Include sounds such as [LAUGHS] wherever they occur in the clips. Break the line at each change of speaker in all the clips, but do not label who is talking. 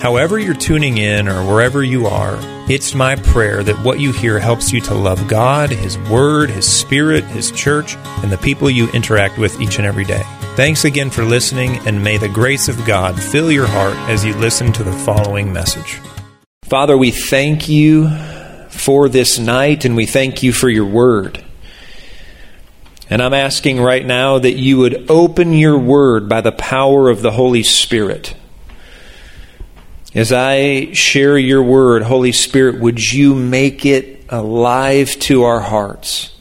However, you're tuning in or wherever you are, it's my prayer that what you hear helps you to love God, His Word, His Spirit, His church, and the people you interact with each and every day. Thanks again for listening, and may the grace of God fill your heart as you listen to the following message. Father, we thank you for this night, and we thank you for your Word. And I'm asking right now that you would open your Word by the power of the Holy Spirit as I share your word, Holy Spirit, would you make it alive to our hearts?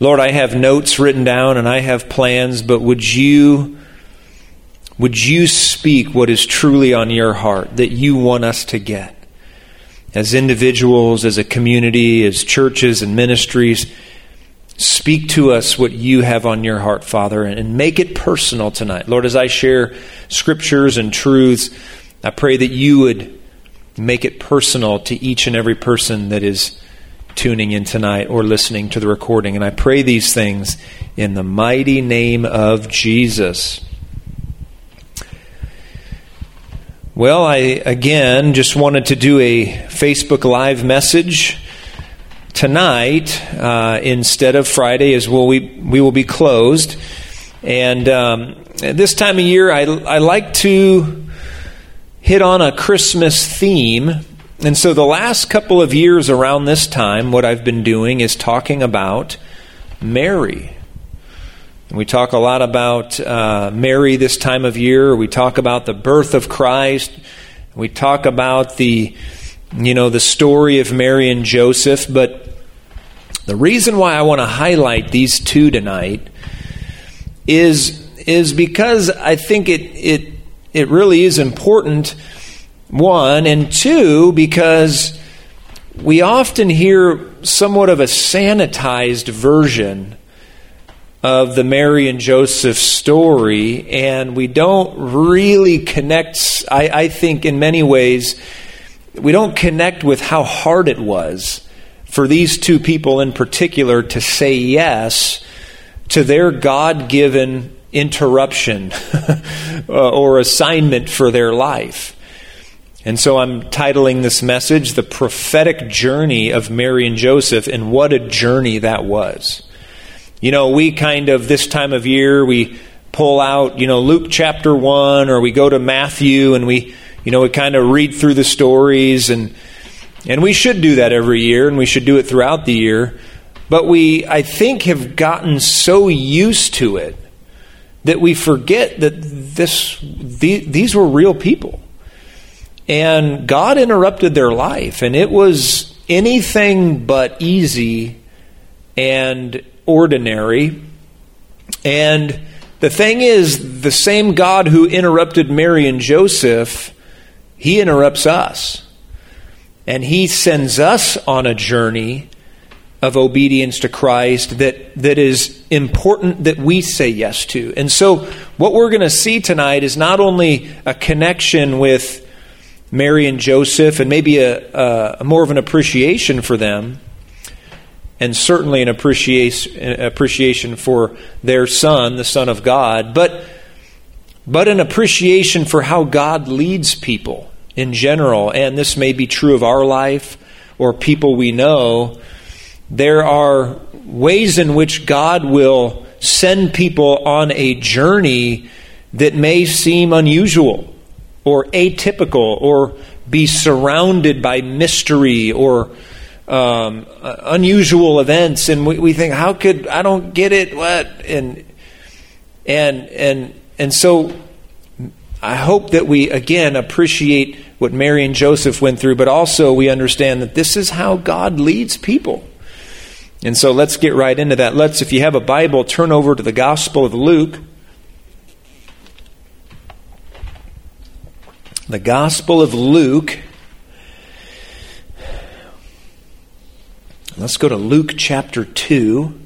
Lord, I have notes written down and I have plans, but would you would you speak what is truly on your heart that you want us to get? As individuals, as a community, as churches and ministries, speak to us what you have on your heart, Father, and make it personal tonight. Lord, as I share scriptures and truths, I pray that you would make it personal to each and every person that is tuning in tonight or listening to the recording. And I pray these things in the mighty name of Jesus. Well, I again just wanted to do a Facebook Live message tonight uh, instead of Friday, as well we we will be closed. And um, this time of year, I I like to hit on a Christmas theme. And so the last couple of years around this time, what I've been doing is talking about Mary. And we talk a lot about uh, Mary this time of year. We talk about the birth of Christ. We talk about the, you know, the story of Mary and Joseph. But the reason why I want to highlight these two tonight is is because I think it it it really is important, one, and two, because we often hear somewhat of a sanitized version of the Mary and Joseph story, and we don't really connect, I, I, think, in many ways, we don't connect with how hard it was for these two people in particular to say yes to their God given interruption [LAUGHS] uh, or assignment for their life. And so I'm titling this message The Prophetic Journey of Mary and Joseph, and what a journey that was. You know, we kind of, this time of year, we pull out, you know, Luke chapter 1, or we go to Matthew, and we, you know, we kind of read through the stories, and, and we should do that every year, and we should do it throughout the year. But we, I think, have gotten so used to it that we forget that this, these were real people. And God interrupted their life, and it was anything but easy and ordinary. And the thing is, the same God who interrupted Mary and Joseph, he interrupts us. And he sends us on a journey of obedience to Christ that, that is important that we say yes to. And so, what we're going to see tonight is not only a connection with Mary and Joseph and maybe a, a more of an appreciation for them, and certainly an appreciation, appreciation for their son, the Son of God, but, but an appreciation for how God leads people in general. And this may be true of our life or people we know there are ways in which God will send people on a journey that may seem unusual or atypical or be surrounded by mystery or um, unusual events. And we, we, think how could i don't get it what? And and and and so i hope that we again appreciate what mary and joseph went through but also we understand that this is how god leads people and so let's get right into that. Let's, if you have a Bible, turn over to the Gospel of Luke. The Gospel of Luke. Let's go to Luke chapter 2.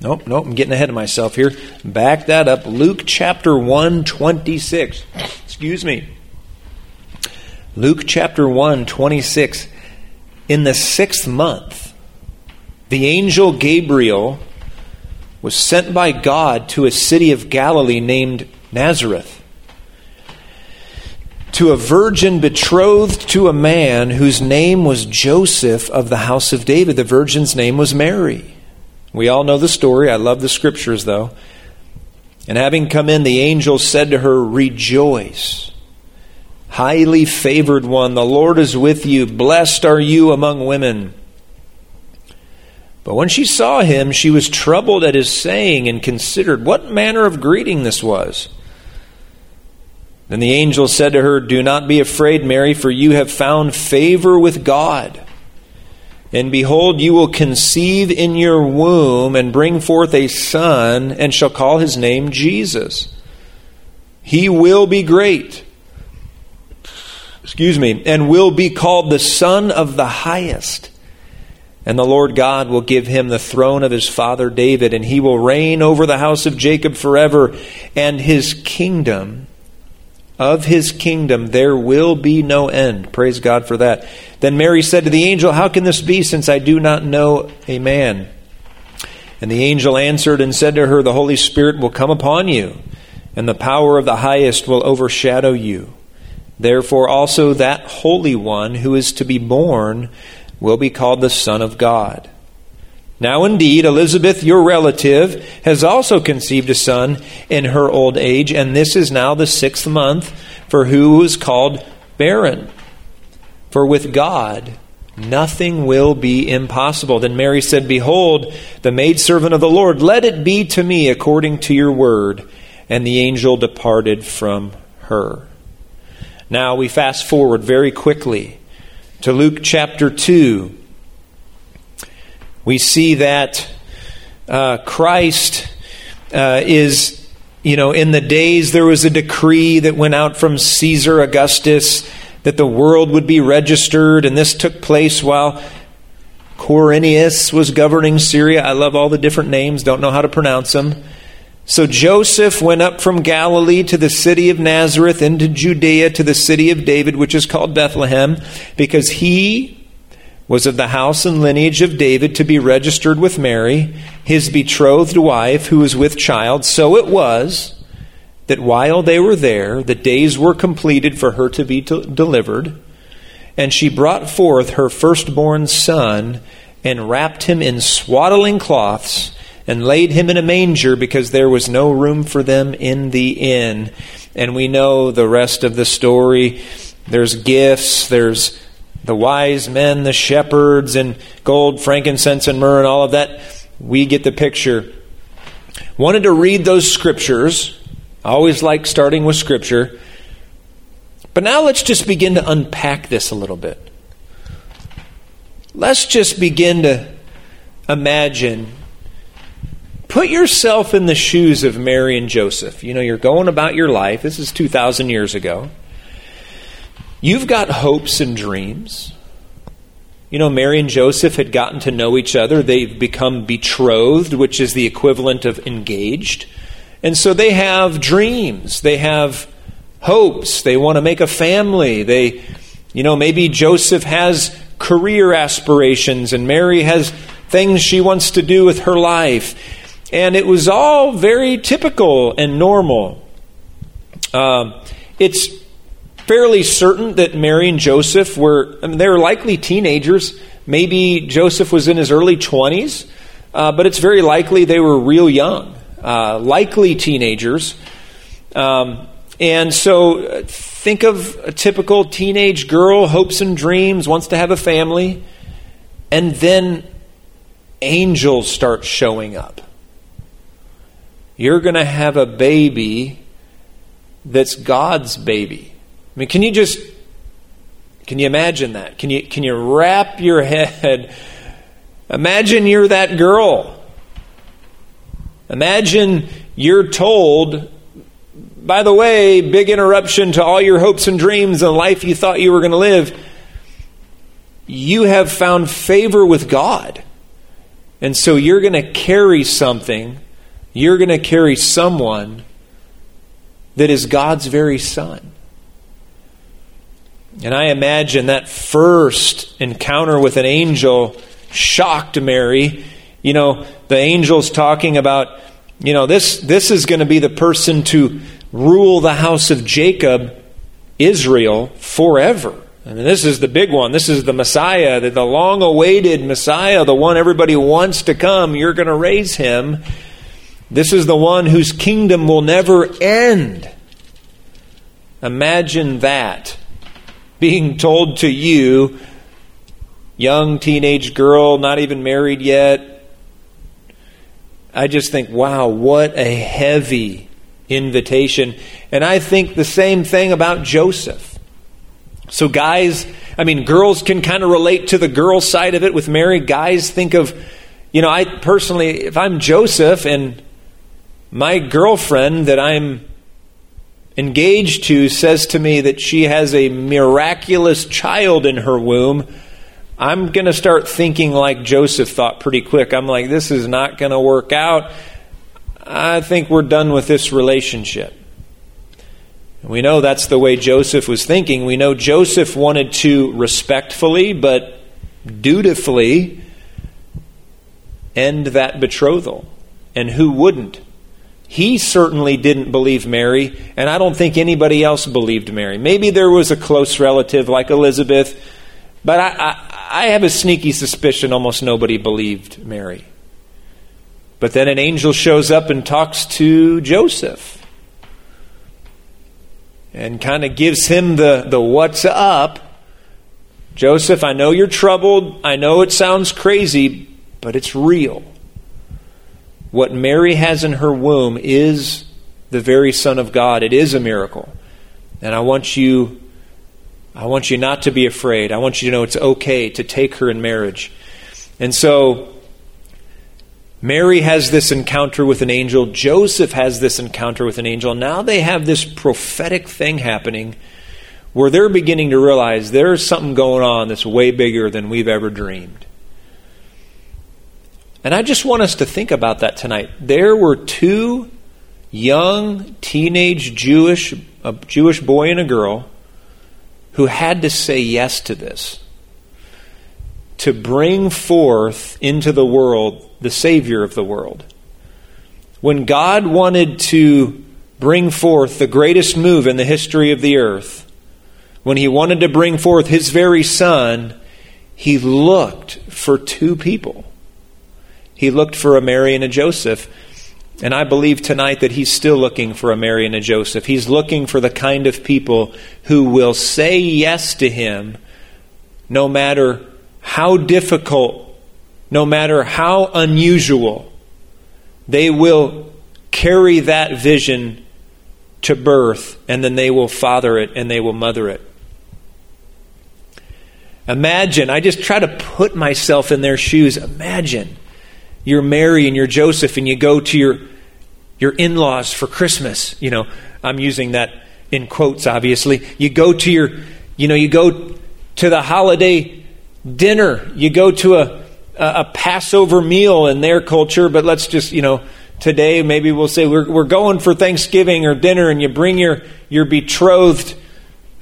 Nope, nope, I'm getting ahead of myself here. Back that up. Luke chapter 1, 26. Excuse me. Luke chapter 1, 26. In the sixth month, the angel Gabriel was sent by God to a city of Galilee named Nazareth to a virgin betrothed to a man whose name was Joseph of the house of David. The virgin's name was Mary. We all know the story. I love the scriptures, though. And having come in, the angel said to her, Rejoice, highly favored one, the Lord is with you. Blessed are you among women. But when she saw him, she was troubled at his saying and considered what manner of greeting this was. Then the angel said to her, Do not be afraid, Mary, for you have found favor with God. And behold, you will conceive in your womb and bring forth a son, and shall call his name Jesus. He will be great. Excuse me, and will be called the Son of the Highest. And the Lord God will give him the throne of his father David, and he will reign over the house of Jacob forever, and his kingdom of his kingdom there will be no end. Praise God for that. Then Mary said to the angel, How can this be, since I do not know a man? And the angel answered and said to her, The Holy Spirit will come upon you, and the power of the highest will overshadow you. Therefore, also that Holy One who is to be born will be called the Son of God. Now, indeed, Elizabeth, your relative, has also conceived a son in her old age, and this is now the sixth month for who is called barren. For with God, nothing will be impossible. Then Mary said, Behold, the maidservant of the Lord, let it be to me according to your word. And the angel departed from her. Now we fast forward very quickly to Luke chapter 2 we see that uh, Christ uh, is, you know, in the days there was a decree that went out from Caesar Augustus that the world would be registered, and this took place while Quirinius was governing Syria. I love all the different names, don't know how to pronounce them. So Joseph went up from Galilee to the city of Nazareth into Judea to the city of David, which is called Bethlehem, because he was of the house and lineage of David to be registered with Mary, his betrothed wife, who was with child. So it was that while they were there, the days were completed for her to be delivered. And she brought forth her firstborn son and wrapped him in swaddling cloths and laid him in a manger because there was no room for them in the inn. And we know the rest of the story. There's gifts, there's the wise men, the shepherds, and gold, frankincense, and myrrh, and all of that. We get the picture. Wanted to read those scriptures. I always like starting with scripture. But now let's just begin to unpack this a little bit. Let's just begin to imagine. Put yourself in the shoes of Mary and Joseph. You know, you're going about your life. This is 2,000 years ago. You've got hopes and dreams. You know, Mary and Joseph had gotten to know each other. They've become betrothed, which is the equivalent of engaged. And so they have dreams. They have hopes. They want to make a family. They, you know, maybe Joseph has career aspirations and Mary has things she wants to do with her life. And it was all very typical and normal. Uh, it's fairly certain that Mary and Joseph were, I mean, they were likely teenagers. Maybe Joseph was in his early 20s, uh, but it's very likely they were real young, uh, likely teenagers. Um, and so uh, think of a typical teenage girl, hopes and dreams, wants to have a family, and then angels start showing up. You're going to have a baby that's God's baby. I mean, can you just can you imagine that? Can you can you wrap your head? Imagine you're that girl. Imagine you're told, by the way, big interruption to all your hopes and dreams and life you thought you were going to live. You have found favor with God. And so you're going to carry something, you're going to carry someone that is God's very son. And I imagine that first encounter with an angel shocked Mary. You know, the angel's talking about, you know, this, this is going to be the person to rule the house of Jacob, Israel, forever. And this is the big one. This is the Messiah, the, the long awaited Messiah, the one everybody wants to come. You're going to raise him. This is the one whose kingdom will never end. Imagine that being told to you, young teenage girl, not even married yet. I just think, wow, what a heavy invitation. And I think the same thing about Joseph. So, guys, I mean, girls can kind of relate to the girl side of it with Mary. Guys think of, you know, I personally, if I'm Joseph and my girlfriend that I'm engaged to says to me that she has a miraculous child in her womb, I'm going to start thinking like Joseph thought pretty quick. I'm like, this is not going to work out. I think we're done with this relationship. We know that's the way Joseph was thinking. We know Joseph wanted to respectfully but dutifully end that betrothal. And who wouldn't? He certainly didn't believe Mary, and I don't think anybody else believed Mary. Maybe there was a close relative like Elizabeth, but I, I, I have a sneaky suspicion almost nobody believed Mary. But then an angel shows up and talks to Joseph and kind of gives him the, the what's up. Joseph, I know you're troubled. I know it sounds crazy, but it's real. What Mary has in her womb is the very Son of God. It is a miracle. And I want you I want you not to be afraid. I want you to know it's okay to take her in marriage. And so Mary has this encounter with an angel. Joseph has this encounter with an angel. Now they have this prophetic thing happening where they're beginning to realize there's something going on that's way bigger than we've ever dreamed. And I just want us to think about that tonight. There were two young teenage Jewish a Jewish boy and a girl who had to say yes to this. To bring forth into the world the Savior of the world. When God wanted to bring forth the greatest move in the history of the earth, when He wanted to bring forth His very Son, He looked for two people he looked for a Mary and a Joseph. And I believe tonight that he's still looking for a Mary and a Joseph. He's looking for the kind of people who will say yes to him no matter how difficult, no matter how unusual. They will carry that vision to birth and then they will father it and they will mother it. Imagine, I just try to put myself in their shoes. Imagine you're Mary and you're Joseph and you go to your your in-laws for Christmas, you know, I'm using that in quotes obviously. You go to your you know, you go to the holiday dinner. You go to a a Passover meal in their culture, but let's just, you know, today maybe we'll say we're we're going for Thanksgiving or dinner and you bring your your betrothed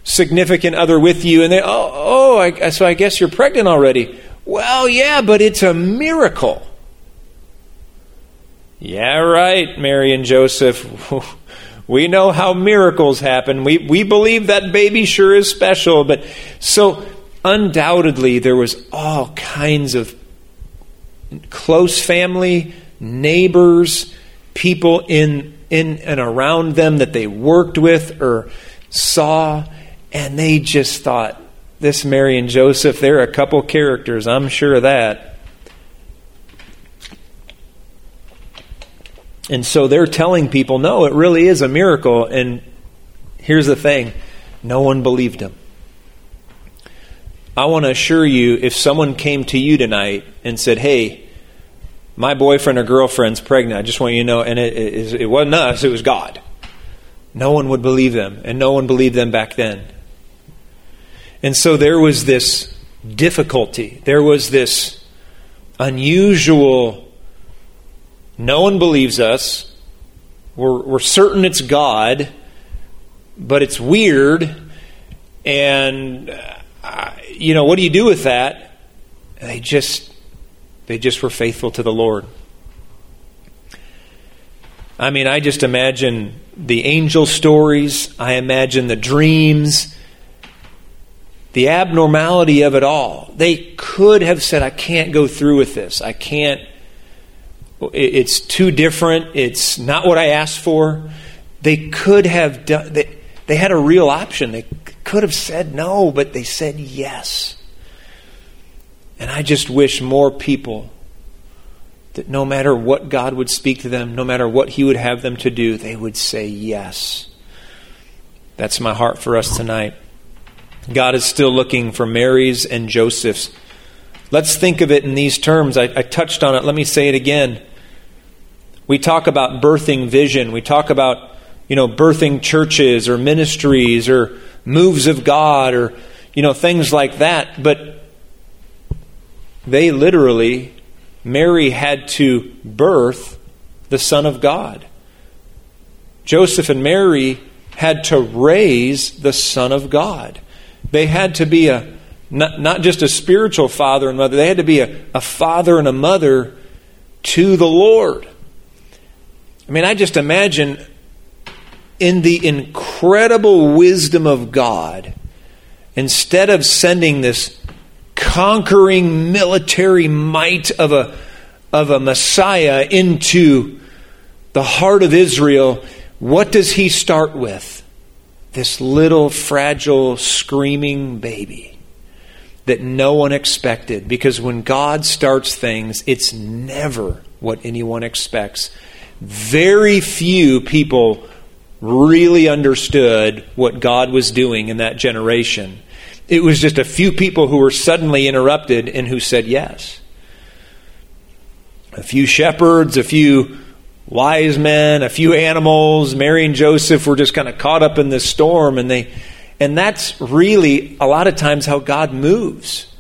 significant other with you and they oh oh I, so I guess you're pregnant already. Well, yeah, but it's a miracle. Yeah, right, Mary and Joseph. [LAUGHS] We know how miracles happen. We, we believe that baby sure is special. But so undoubtedly, there was all kinds of close family, neighbors, people in, in and around them that they worked with or saw, and they just thought, this Mary and Joseph, they're a couple characters, I'm sure of that. And so they're telling people, no, it really is a miracle. And here's the thing no one believed him. I want to assure you if someone came to you tonight and said, hey, my boyfriend or girlfriend's pregnant, I just want you to know, and it, it, it wasn't us, it was God. No one would believe them, and no one believed them back then. And so there was this difficulty, there was this unusual. No one believes us. We're, we're certain it's God, but it's weird. And, uh, you know, what do you do with that? They just, they just were faithful to the Lord. I mean, I just imagine the angel stories, I imagine the dreams, the abnormality of it all. They could have said, I can't go through with this. I can't. It's too different. It's not what I asked for. They could have done, they, they had a real option. They could have said no, but they said yes. And I just wish more people that no matter what God would speak to them, no matter what He would have them to do, they would say yes. That's my heart for us tonight. God is still looking for Mary's and Joseph's. Let's think of it in these terms. I, I, touched on it. Let me say it again. We talk about birthing vision. We talk about, you know, birthing churches or ministries or moves of God or, you know, things like that. But they literally, Mary had to birth the Son of God. Joseph and Mary had to raise the Son of God. They had to be a not, not just a spiritual father and mother, they had to be a, a father and a mother to the Lord. I mean, I just imagine in the incredible wisdom of God, instead of sending this conquering military might of a, of a Messiah into the heart of Israel, what does he start with? this little fragile screaming baby that no one expected because when God starts things, it's never what anyone expects. Very few people really understood what God was doing in that generation. It was just a few people who were suddenly interrupted and who said yes. A few shepherds, a few wise men, a few animals. Mary and Joseph were just kind of caught up in this storm, and they, and that's really a lot of times how God moves.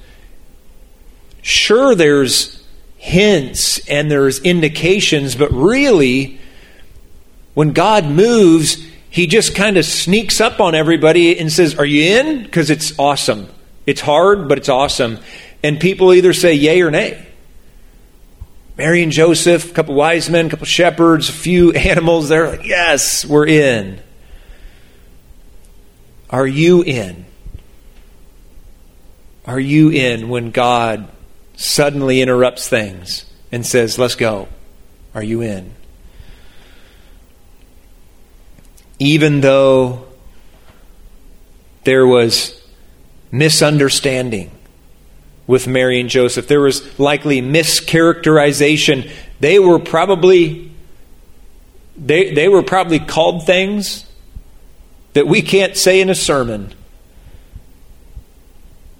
Sure, there's hints and there's indications, but really, when God moves, He just kind of sneaks up on everybody and says, "Are you in?" Because it's awesome. It's hard, but it's awesome. And people either say yay or nay. Mary and Joseph, a couple wise men, a couple shepherds, a few [LAUGHS] animals. They're like, yes, we're in. Are you in? Are you in when God suddenly interrupts things and says, let's go? Are you in? Even though there was misunderstanding, with Mary and Joseph. There was likely mischaracterization. They were probably they, they were probably called things that we can't say in a sermon.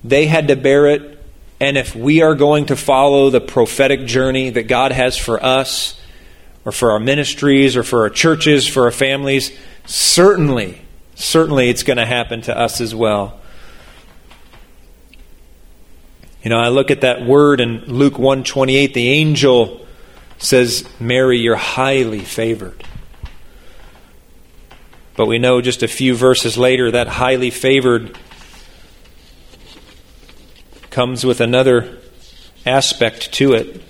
They had to bear it. And if we are going to follow the prophetic journey that God has for us, or for our ministries, or for our churches, for our families, certainly, certainly it's going to happen to us as well. You know, I look at that word in Luke 128, the angel says, Mary, you're highly favored. But we know just a few verses later that highly favored comes with another aspect to it.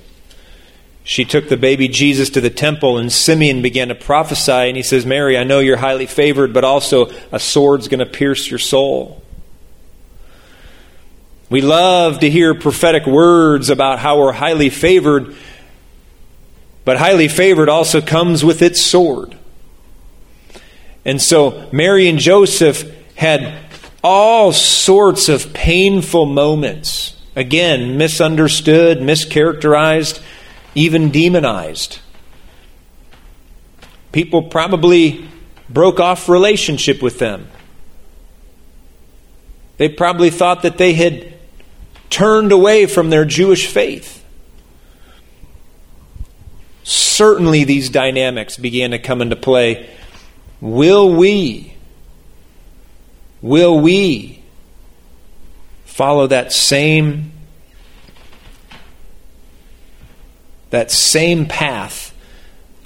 She took the baby Jesus to the temple, and Simeon began to prophesy. And he says, Mary, I know you're highly favored, but also a sword's going to pierce your soul. We love to hear prophetic words about how we're highly favored, but highly favored also comes with its sword. And so Mary and Joseph had all sorts of painful moments. Again, misunderstood, mischaracterized, even demonized. People probably broke off relationship with them. They probably thought that they had turned away from their Jewish faith. Certainly, these dynamics began to come into play. Will we, will we follow that same that same path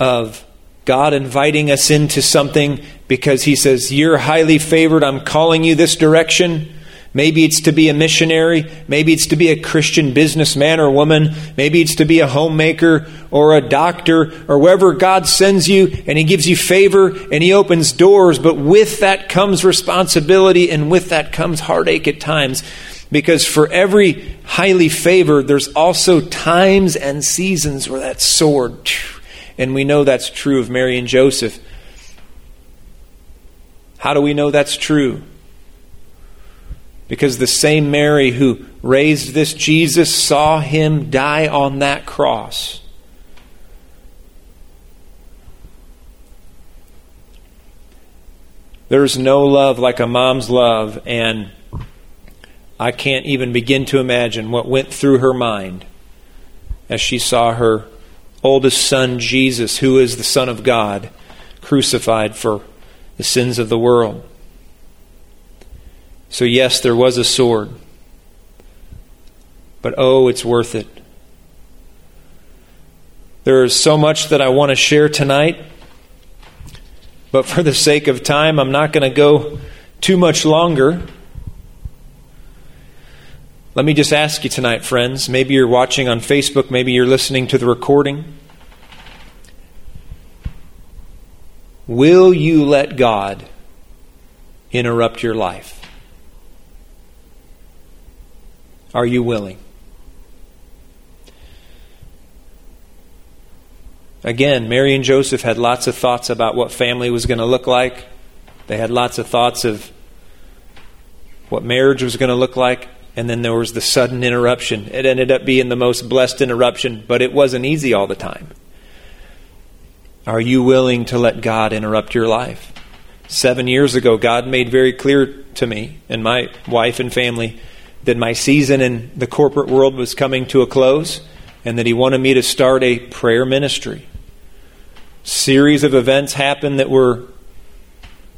of God inviting us into something because He says, You're highly favored, I'm calling you this direction. Maybe it's to be a missionary. Maybe it's to be a Christian businessman or woman. Maybe it's to be a homemaker or a doctor or wherever God sends you and He gives you favor and He opens doors. But with that comes responsibility and with that comes heartache at times. Because for every highly favored, there's also times and seasons where that sword, and we know that's true of Mary and Joseph. How do we know that's true? Because the same Mary who raised this Jesus saw him die on that cross. There's no love like a mom's love, and I can't even begin to imagine what went through her mind as she saw her oldest son, Jesus, who is the Son of God, crucified for the sins of the world. So, yes, there was a sword. But oh, it's worth it. There is so much that I want to share tonight. But for the sake of time, I'm not going to go too much longer. Let me just ask you tonight, friends. Maybe you're watching on Facebook, maybe you're listening to the recording. Will you let God interrupt your life? Are you willing? Again, Mary and Joseph had lots of thoughts about what family was going to look like. They had lots of thoughts of what marriage was going to look like. And then there was the sudden interruption. It ended up being the most blessed interruption, but it wasn't easy all the time. Are you willing to let God interrupt your life? Seven years ago, God made very clear to me and my wife and family that my season in the corporate world was coming to a close and that he wanted me to start a prayer ministry. Series of events happened that were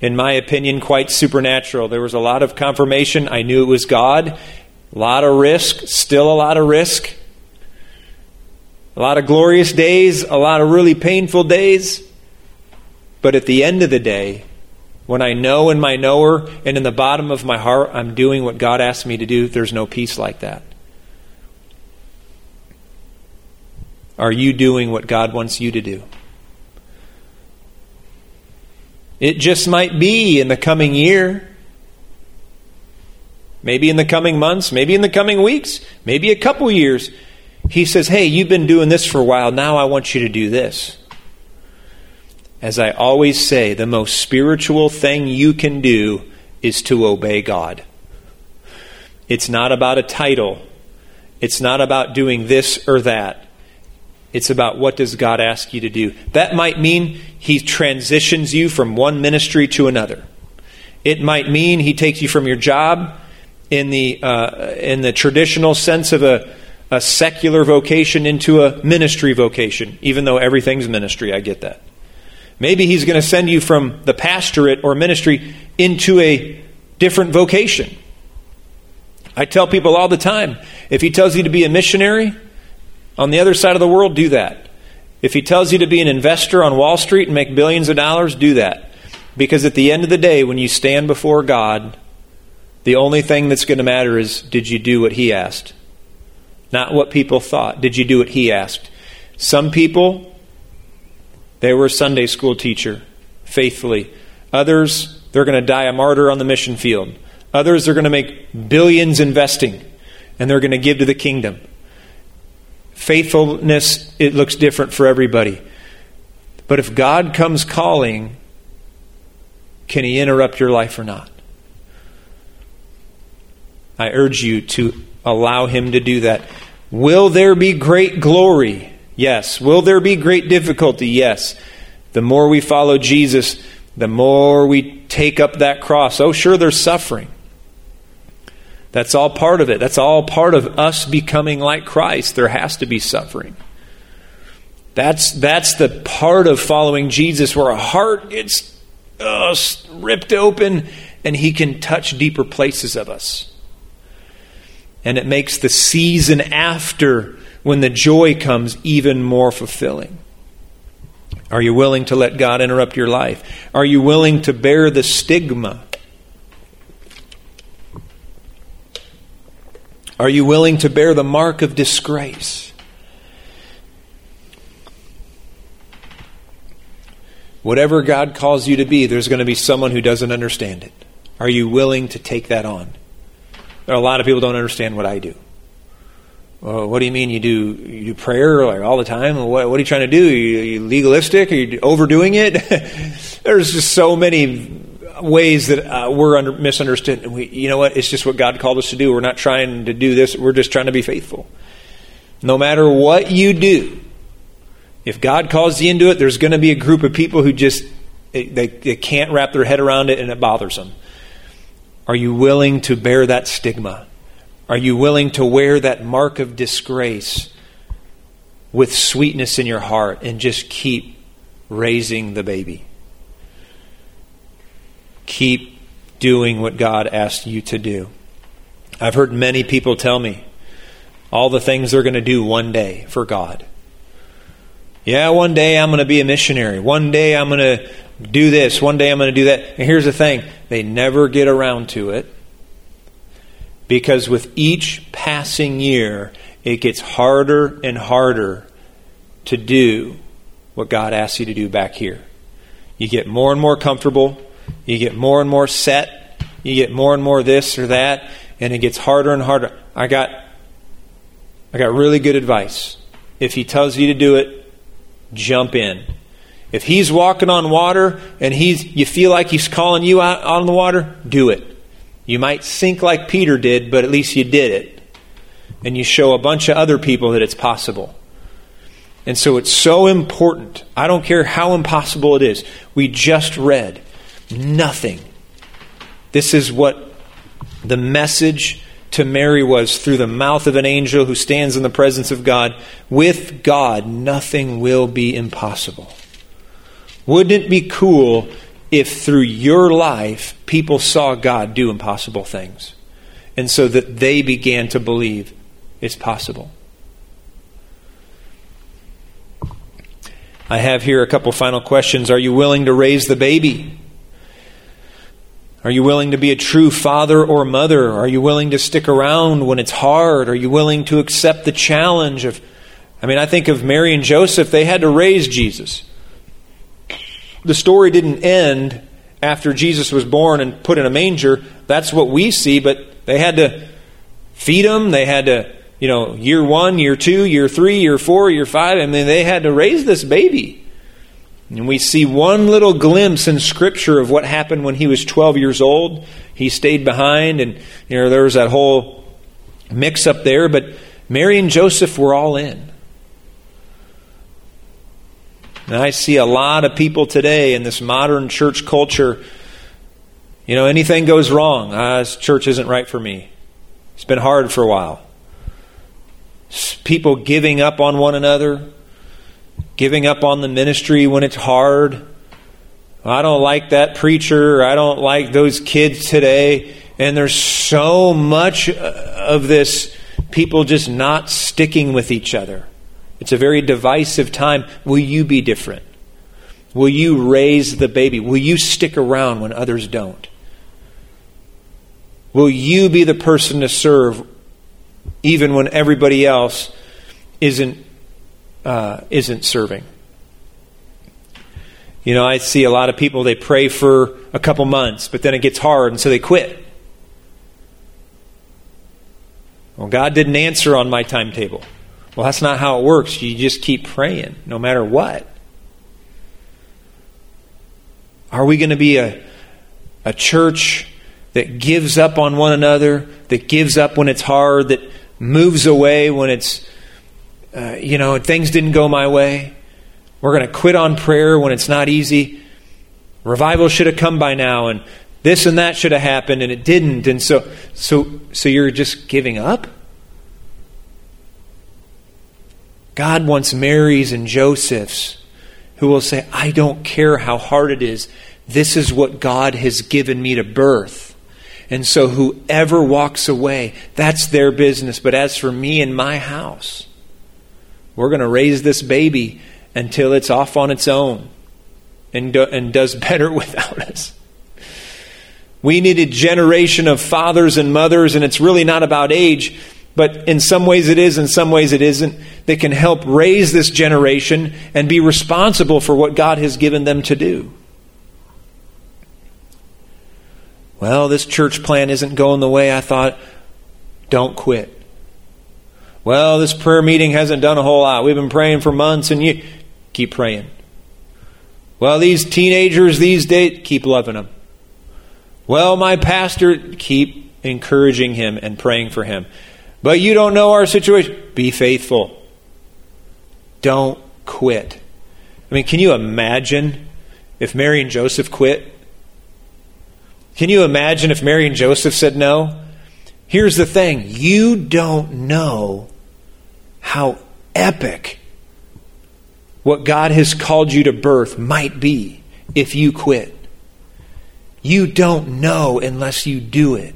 in my opinion quite supernatural. There was a lot of confirmation. I knew it was God. A lot of risk, still a lot of risk. A lot of glorious days, a lot of really painful days. But at the end of the day, when I know in my knower and in the bottom of my heart I'm doing what God asked me to do, there's no peace like that. Are you doing what God wants you to do? It just might be in the coming year. Maybe in the coming months, maybe in the coming weeks, maybe a couple years. He says, Hey, you've been doing this for a while. Now I want you to do this. As I always say, the most spiritual thing you can do is to obey God. It's not about a title. It's not about doing this or that. It's about what does God ask you to do. That might mean he transitions you from one ministry to another. It might mean he takes you from your job in the uh, in the traditional sense of a, a secular vocation into a ministry vocation, even though everything's ministry. I get that. Maybe He's going to send you from the pastorate or ministry into a different vocation. I tell people all the time if He tells you to be a missionary on the other side of the world, do that. If He tells you to be an investor on Wall Street and make billions of dollars, do that. Because at the end of the day, when you stand before God, the only thing that's going to matter is did you do what He asked? Not what people thought. Did you do what He asked? Some people they were a Sunday school teacher faithfully. Others, they're going to die a martyr on the mission field. Others they're going to make billions investing and they're going to give to the kingdom. Faithfulness, it looks different for everybody. But if God comes calling, can He interrupt your life or not? I urge you to allow Him to do that. Will there be great glory? Yes. Will there be great difficulty? Yes. The more we follow Jesus, the more we take up that cross. Oh, sure, there's suffering. That's all part of it. That's all part of us becoming like Christ. There has to be suffering. That's, that's the part of following Jesus where a heart gets uh, ripped open and he can touch deeper places of us. And it makes the season after when the joy comes, even more fulfilling? Are you willing to let God interrupt your life? Are you willing to bear the stigma? Are you willing to bear the mark of disgrace? Whatever God calls you to be, there's going to be someone who doesn't understand it. Are you willing to take that on? There are a lot of people don't understand what I do. Well, what do you mean you do you do prayer like all the time? What, what are you trying to do? Are you, are you legalistic? Are you overdoing it? [LAUGHS] There's just so many ways that uh, we're under, misunderstood. We, you know what? It's just what God called us to do. We're not trying to do this. We're just trying to be faithful. No matter what you do, if God calls you into it, there's going to be a group of people who just they, they can't wrap their head around it and it bothers them. Are you willing to bear that stigma? Are you willing to wear that mark of disgrace with sweetness in your heart and just keep raising the baby? Keep doing what God asked you to do. I've heard many people tell me all the things they're going to do one day for God. Yeah, one day I'm going to be a missionary. One day I'm going to do this. One day I'm going to do that. And here's the thing they never get around to it because with each passing year, it gets harder and harder to do what God asks you to do back here. You get more and more comfortable, you get more and more set, you get more and more this or that, and it gets harder and harder. I got I got really good advice. If he tells you to do it, jump in. If he's walking on water and he's you feel like he's calling you out on the water, do it. You might sink like Peter did, but at least you did it. And you show a bunch of other people that it's possible. And so it's so important. I don't care how impossible it is. We just read nothing. This is what the message to Mary was through the mouth of an angel who stands in the presence of God. With God, nothing will be impossible. Wouldn't it be cool if through your life people saw God do impossible things. And so that they began to believe it's possible. I have here a couple final questions. Are you willing to raise the baby? Are you willing to be a true father or mother? Are you willing to stick around when it's hard? Are you willing to accept the challenge of I mean, I think of Mary and Joseph, they had to raise Jesus the story didn't end after Jesus was born and put in a manger. That's what we see, but they had to feed him. They had to, you know, year one, year two, year three, year four, year five. I mean, they had to raise this baby. And we see one little glimpse in Scripture of what happened when he was 12 years old. He stayed behind, and, you know, there was that whole mix up there, but Mary and Joseph were all in. And I see a lot of people today in this modern church culture, you know, anything goes wrong. Ah, this church isn't right for me. It's been hard for a while. People giving up on one another, giving up on the ministry when it's hard. I don't like that preacher. I don't like those kids today. And there's so much of this people just not sticking with each other. It's a very divisive time. Will you be different? Will you raise the baby? Will you stick around when others don't? Will you be the person to serve even when everybody else isn't, uh, isn't serving? You know, I see a lot of people, they pray for a couple months, but then it gets hard, and so they quit. Well, God didn't answer on my timetable. Well, that's not how it works. You just keep praying no matter what. Are we going to be a, a church that gives up on one another, that gives up when it's hard, that moves away when it's, uh, you know, things didn't go my way? We're going to quit on prayer when it's not easy. Revival should have come by now, and this and that should have happened, and it didn't. And so, so, so you're just giving up? God wants Marys and Josephs who will say, I don't care how hard it is. This is what God has given me to birth. And so whoever walks away, that's their business. But as for me and my house, we're going to raise this baby until it's off on its own and, do, and does [LAUGHS] better without us. We need a generation of fathers and mothers, and it's really not about age, but in some ways it is, in some ways it isn't, that can help raise this generation and be responsible for what God has given them to do. Well, this church plan isn't going the way I thought. Don't quit. Well, this prayer meeting hasn't done a whole lot. We've been praying for months and you keep praying. Well, these teenagers these days, keep loving them. Well, my pastor, keep encouraging him and praying for him. But you don't know our situation. Be faithful. Don't quit. I mean, can you imagine if Mary and Joseph quit? Can you imagine if Mary and Joseph said no? Here's the thing you don't know how epic what God has called you to birth might be if you quit. You don't know unless you do it.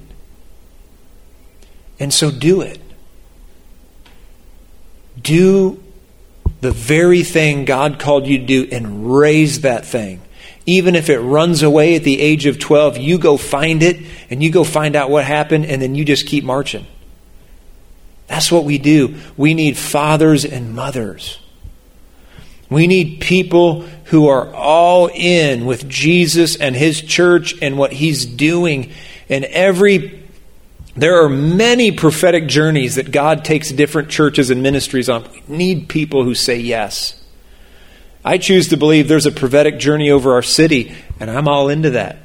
And so do it. Do the very thing God called you to do and raise that thing. Even if it runs away at the age of 12, you go find it and you go find out what happened and then you just keep marching. That's what we do. We need fathers and mothers. We need people who are all in with Jesus and his church and what he's doing. And every there are many prophetic journeys that God takes different churches and ministries on. We need people who say yes. I choose to believe there's a prophetic journey over our city, and I'm all into that.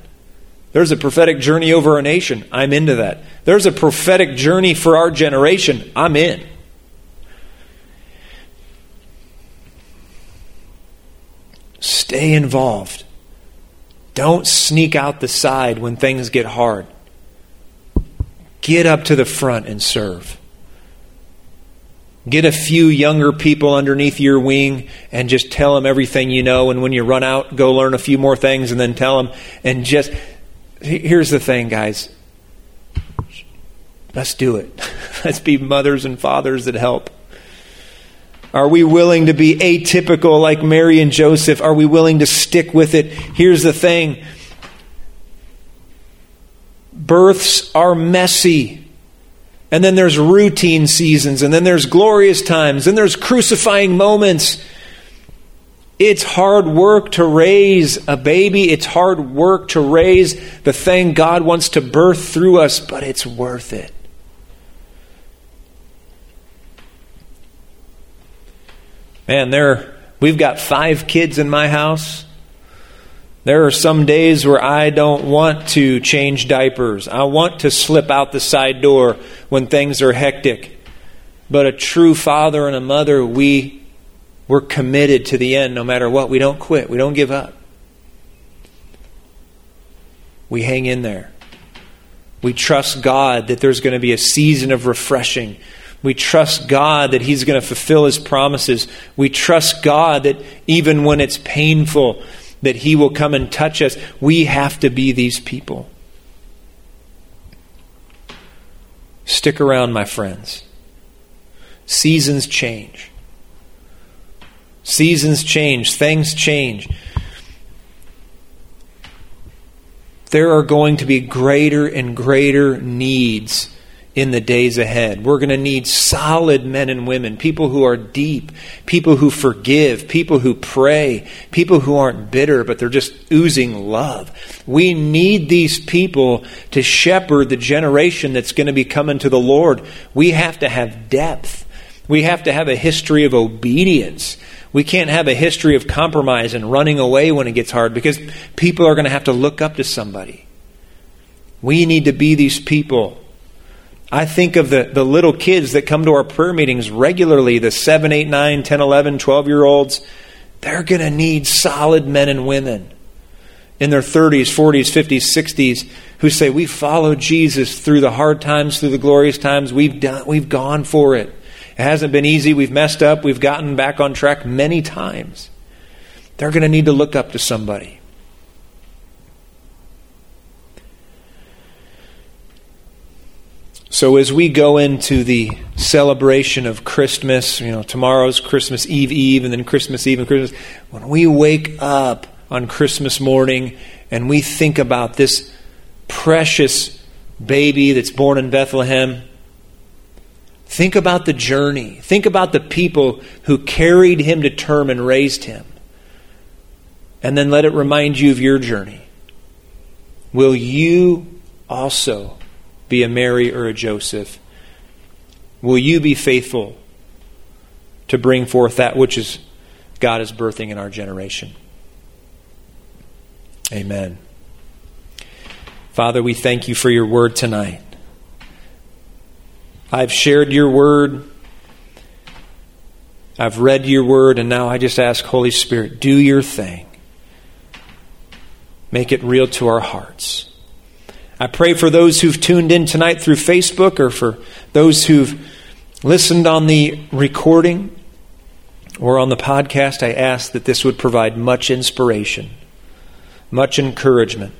There's a prophetic journey over our nation. I'm into that. There's a prophetic journey for our generation. I'm in. Stay involved. Don't sneak out the side when things get hard. Get up to the front and serve. Get a few younger people underneath your wing and just tell them everything you know. And when you run out, go learn a few more things and then tell them. And just, here's the thing, guys. Let's do it. [LAUGHS] Let's be mothers and fathers that help. Are we willing to be atypical like Mary and Joseph? Are we willing to stick with it? Here's the thing births are messy. And then there's routine seasons, and then there's glorious times, and there's crucifying moments. It's hard work to raise a baby. It's hard work to raise the thing God wants to birth through us, but it's worth it. Man, there we've got five kids in my house. There are some days where I don't want to change diapers. I want to slip out the side door when things are hectic. But a true father and a mother, we we're committed to the end no matter what. We don't quit. We don't give up. We hang in there. We trust God that there's going to be a season of refreshing. We trust God that He's going to fulfill His promises. We trust God that even when it's painful, that He will come and touch us. We have to be these people. Stick around, my friends. Seasons change. Seasons change. Things change. There are going to be greater and greater needs in the days ahead. We're going to need solid men and women, people who are deep, people who forgive, people who pray, people who aren't bitter, but they're just oozing love. We need these people to shepherd the generation that's going to be coming to the Lord. We have to have depth. We have to have a history of obedience. We can't have a history of compromise and running away when it gets hard because people are going to have to look up to somebody. We need to be these people I think of the, the little kids that come to our prayer meetings regularly, the 7, 8, 9, 10, 11, 12 year olds. They're going to need solid men and women in their 30s, 40s, 50s, 60s who say, We followed Jesus through the hard times, through the glorious times. We've, done, we've gone for it. It hasn't been easy. We've messed up. We've gotten back on track many times. They're going to need to look up to somebody. So as we go into the celebration of Christmas, you know, tomorrow's Christmas Eve Eve and then Christmas Eve and Christmas, when we wake up on Christmas morning and we think about this precious baby that's born in Bethlehem, think about the journey. Think about the people who carried him to term and raised him. And then let it remind you of your journey. Will you also be a Mary or a Joseph? Will you be faithful to bring forth that which is God is birthing in our generation? Amen. Father, we thank you for your word tonight. I've shared your word. I've read your word, and now I just ask, Holy Spirit, do your thing. Make it real to our hearts. I pray for those who've tuned in tonight through Facebook or for those who've listened on the recording or on the podcast. I ask that this would provide much inspiration, much encouragement,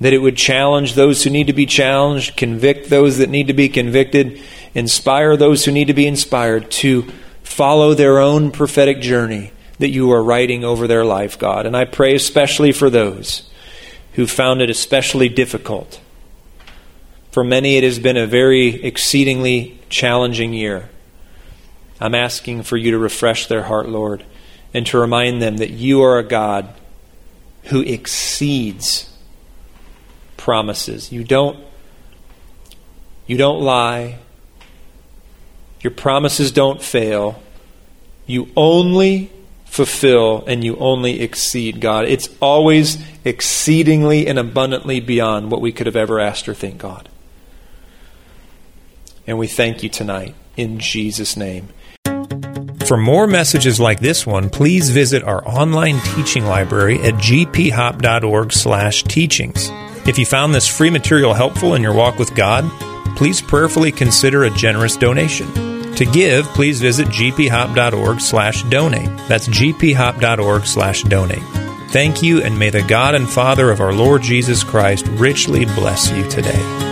that it would challenge those who need to be challenged, convict those that need to be convicted, inspire those who need to be inspired to follow their own prophetic journey that you are writing over their life, God. And I pray especially for those who found it especially difficult. For many, it has been a very exceedingly challenging year. I'm asking for you to refresh their heart, Lord, and to remind them that you are a God who exceeds promises. You don't you don't lie. Your promises don't fail. You only fulfill and you only exceed God. It's always exceedingly and abundantly beyond what we could have ever asked or think, God. And we thank you tonight in Jesus' name.
For more messages like this one, please visit our online teaching library at gphop.org/teachings. If you found this free material helpful in your walk with God, please prayerfully consider a generous donation. To give, please visit gphop.org slash donate. That's gphop.org slash donate. Thank you, and may the God and Father of our Lord Jesus Christ richly bless you today.